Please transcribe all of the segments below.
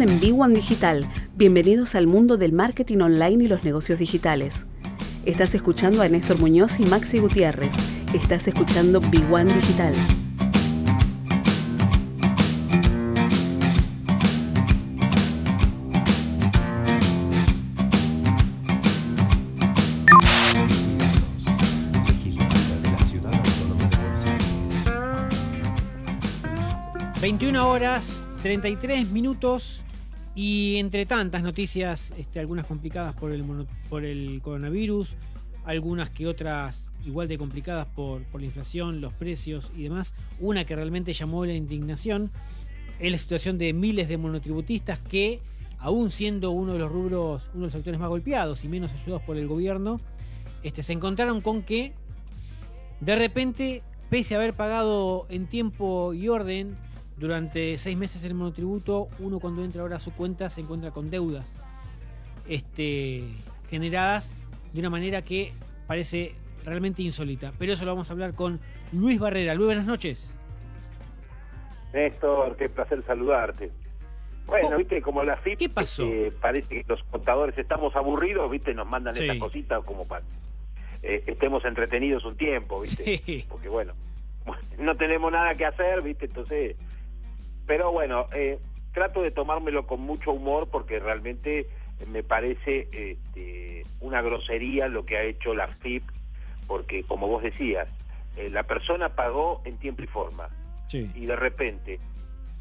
En B1 Digital. Bienvenidos al mundo del marketing online y los negocios digitales. Estás escuchando a Néstor Muñoz y Maxi Gutiérrez. Estás escuchando B1 Digital. 21 horas 33 minutos y entre tantas noticias, este, algunas complicadas por el, por el coronavirus, algunas que otras igual de complicadas por, por la inflación, los precios y demás, una que realmente llamó la indignación es la situación de miles de monotributistas que, aún siendo uno de los rubros, uno de los sectores más golpeados y menos ayudados por el gobierno, este, se encontraron con que de repente, pese a haber pagado en tiempo y orden durante seis meses el monotributo, uno cuando entra ahora a su cuenta se encuentra con deudas este, generadas de una manera que parece realmente insólita. Pero eso lo vamos a hablar con Luis Barrera. Luis, buenas noches. Néstor, qué placer saludarte. Bueno, oh, viste, como la FIP, ¿Qué pasó? Parece que los contadores estamos aburridos, viste, nos mandan esta cosita como para eh, estemos entretenidos un tiempo, viste. Porque bueno, no tenemos nada que hacer, viste, entonces pero bueno, eh, trato de tomármelo con mucho humor porque realmente me parece este, una grosería lo que ha hecho la FIP, porque como vos decías, eh, la persona pagó en tiempo y forma. Y de repente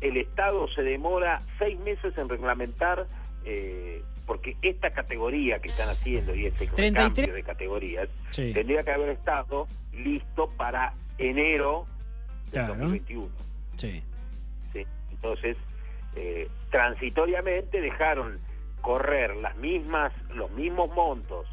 el Estado se demora seis meses en reglamentar, eh, porque esta categoría que están haciendo y este cambio de categorías tendría que haber estado listo para enero de 2021. Sí. Entonces, eh, transitoriamente dejaron correr las mismas, los mismos montos.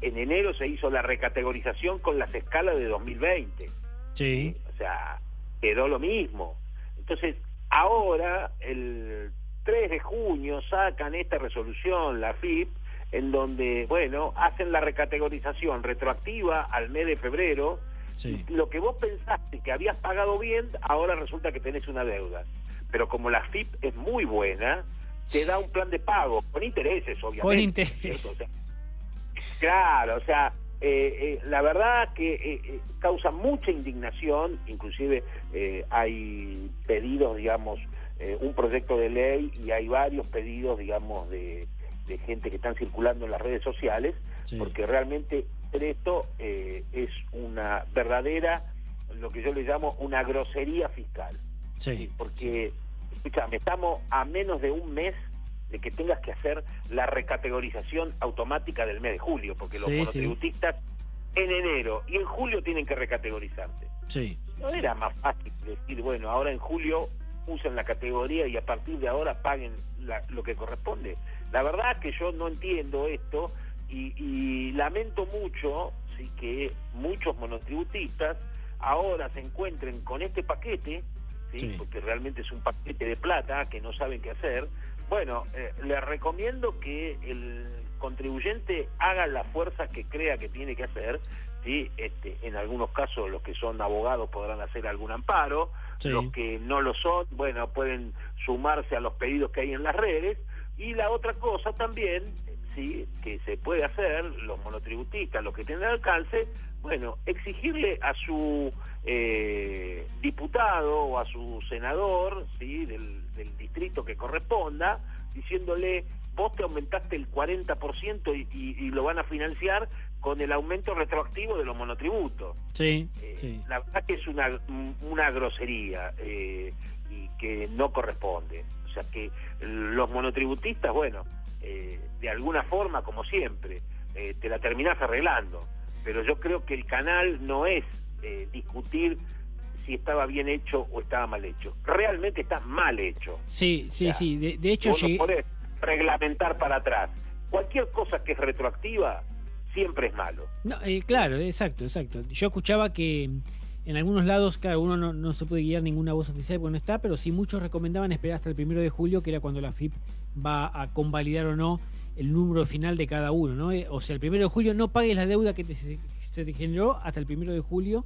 En enero se hizo la recategorización con las escalas de 2020. Sí. O sea, quedó lo mismo. Entonces, ahora, el 3 de junio, sacan esta resolución, la FIP, en donde, bueno, hacen la recategorización retroactiva al mes de febrero. Lo que vos pensaste que habías pagado bien, ahora resulta que tenés una deuda pero como la FIP es muy buena, te da un plan de pago, con intereses, obviamente. Con intereses. claro, o sea, eh, eh, la verdad que eh, causa mucha indignación, inclusive hay pedidos, digamos, un proyecto de ley y hay varios pedidos, digamos, de, gente que están circulando en las redes sociales, porque realmente esto es una verdadera, lo que yo le llamo una grosería fiscal. Sí. Porque escúchame, estamos a menos de un mes de que tengas que hacer la recategorización automática del mes de julio, porque los monotributistas en enero y en julio tienen que recategorizarte. Sí. No era más fácil decir, bueno, ahora en julio usen la categoría y a partir de ahora paguen lo que corresponde. La verdad es que yo no entiendo esto y, y lamento mucho sí que muchos monotributistas ahora se encuentren con este paquete porque realmente es un paquete de plata que no saben qué hacer. Bueno, eh, les recomiendo que el contribuyente haga la fuerza que crea que tiene que hacer. ¿sí? Este, en algunos casos los que son abogados podrán hacer algún amparo, los que no lo son, bueno, pueden sumarse a los pedidos que hay en las redes. Y la otra cosa también, sí, que se puede hacer, los monotributistas, los que tienen alcance, bueno, exigirle a su eh, diputado o a su senador ¿sí? del, distrito que corresponda, diciéndole, vos te aumentaste el 40% y, y, lo van a financiar con el aumento retroactivo de los monotributos. Sí, eh, La verdad que es una, una grosería eh, y que no corresponde. O sea que los monotributistas, bueno, de alguna forma, como siempre, te la terminás arreglando pero yo creo que el canal no es eh, discutir si estaba bien hecho o estaba mal hecho. Realmente está mal hecho. Sí, sí, sí. De, hecho, vos no podés reglamentar para atrás. Cualquier cosa que es retroactiva siempre es malo. No, eh, claro, exacto, exacto. Yo escuchaba que en algunos lados, claro, uno no, no, se puede guiar ninguna voz oficial porque no está, pero sí muchos recomendaban esperar hasta el primero de julio, que era cuando la FIP va a convalidar o no el número final de cada uno, ¿no? Eh, o sea, el primero de julio no pagues la deuda que se te generó hasta el primero de julio,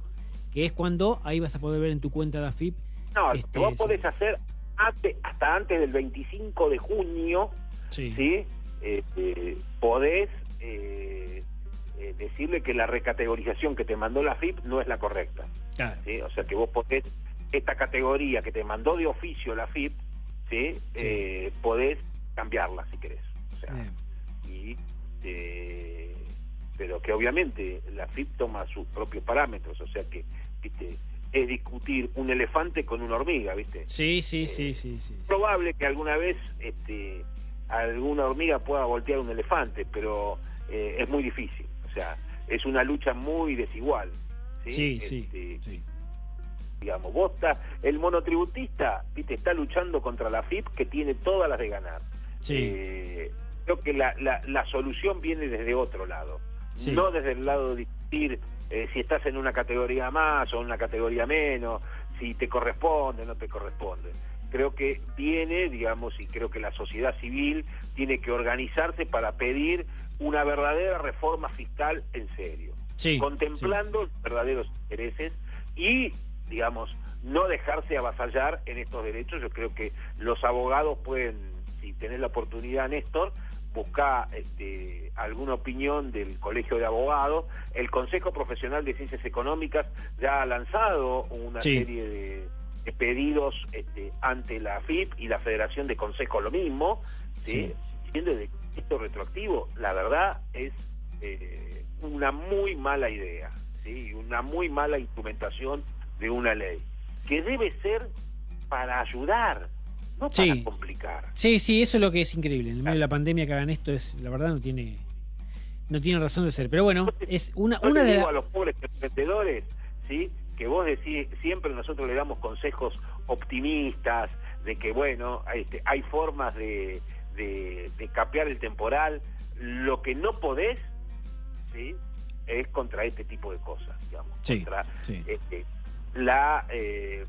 que es cuando ahí vas a poder ver en tu cuenta de AFIP. No, este, vos podés hacer antes, hasta antes del 25 de junio, Sí. ¿sí? Este, podés eh, eh, decirle que la recategorización que te mandó la FIP no es la correcta. Claro. ¿sí? O sea que vos podés, esta categoría que te mandó de oficio la FIP, ¿sí? Eh, podés cambiarla si querés. O sea, y, eh, pero que obviamente la FIP toma sus propios parámetros, o sea que ¿viste? es discutir un elefante con una hormiga, ¿viste? Sí, sí, sí, sí, sí. sí. probable que alguna vez este, alguna hormiga pueda voltear un elefante, pero eh, es muy difícil. O sea, es una lucha muy desigual. Sí, sí, Este, sí. Digamos, vos estás- el monotributista ¿viste? está luchando contra la FIP que tiene todas las de ganar. Sí. Eh, creo que la, la, la solución viene desde otro lado, Sí. no desde el lado de discutir eh, si estás en una categoría más o en una categoría menos, si te corresponde o no te corresponde. Creo que viene, digamos, y creo que la sociedad civil tiene que organizarse para pedir una verdadera reforma fiscal en serio, Sí, contemplando los verdaderos intereses y, digamos, no dejarse avasallar en estos derechos. Yo creo que los abogados pueden, si tenés la oportunidad, Néstor, buscar este, alguna opinión del Colegio de Abogados. El Consejo Profesional de Ciencias Económicas ya ha lanzado una Sí. serie de pedidos este, ante la FIP y la Federación de Consejos lo mismo, ¿sí? Diciendo de esto retroactivo, la verdad es eh, una muy mala idea, ¿sí? una muy mala instrumentación de una ley, que debe ser para ayudar, no para Sí. complicar. Sí, sí, eso es lo que es increíble. En el medio de la pandemia que hagan esto es, la verdad, no tiene, no tiene razón de ser. Pero bueno, es una, Yo una de digo las. a los pobres emprendedores, ¿sí? Que vos decís, siempre nosotros le damos consejos optimistas, de que bueno, este, hay formas de, de, de capear el temporal, lo que no podés, ¿sí? es contra este tipo de cosas, digamos, Sí, contra sí. este, la, eh,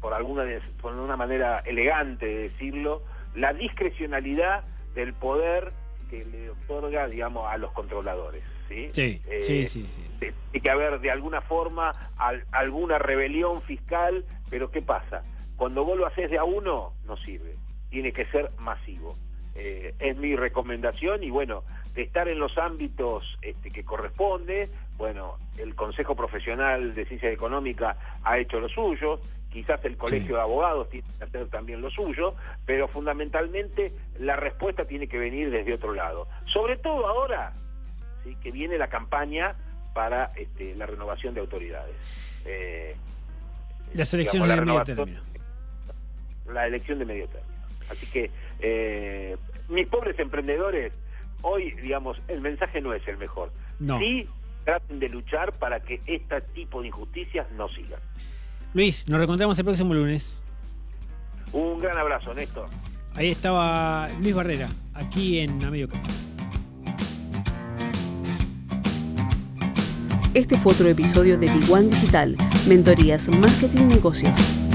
por alguna por una manera elegante de decirlo, la discrecionalidad del poder que le otorga, digamos, a los controladores, ¿sí? Sí, Eh, sí, sí, sí. Tiene que haber de alguna forma al- alguna rebelión fiscal, pero ¿qué pasa? Cuando vos lo haces de a uno, no sirve. Tiene que ser masivo. Eh, es mi recomendación y bueno, de estar en los ámbitos este, que corresponde, bueno, el Consejo Profesional de Ciencias Económicas ha hecho lo suyo, quizás el Colegio Sí. de Abogados tiene que hacer también lo suyo, pero fundamentalmente la respuesta tiene que venir desde otro lado. Sobre todo ahora, ¿sí? que viene la campaña para este, la renovación de autoridades. Eh, Las digamos, elecciones la de medio término. La elección de medio término. Así que eh, mis pobres emprendedores, hoy, digamos, el mensaje no es el mejor. No. Sí, traten de luchar para que este tipo de injusticias no sigan. Luis, nos reencontramos el próximo lunes. Un gran abrazo, Néstor. Ahí estaba Luis Barrera, aquí en A Este fue otro episodio de Big One Digital, Mentorías Marketing Negocios.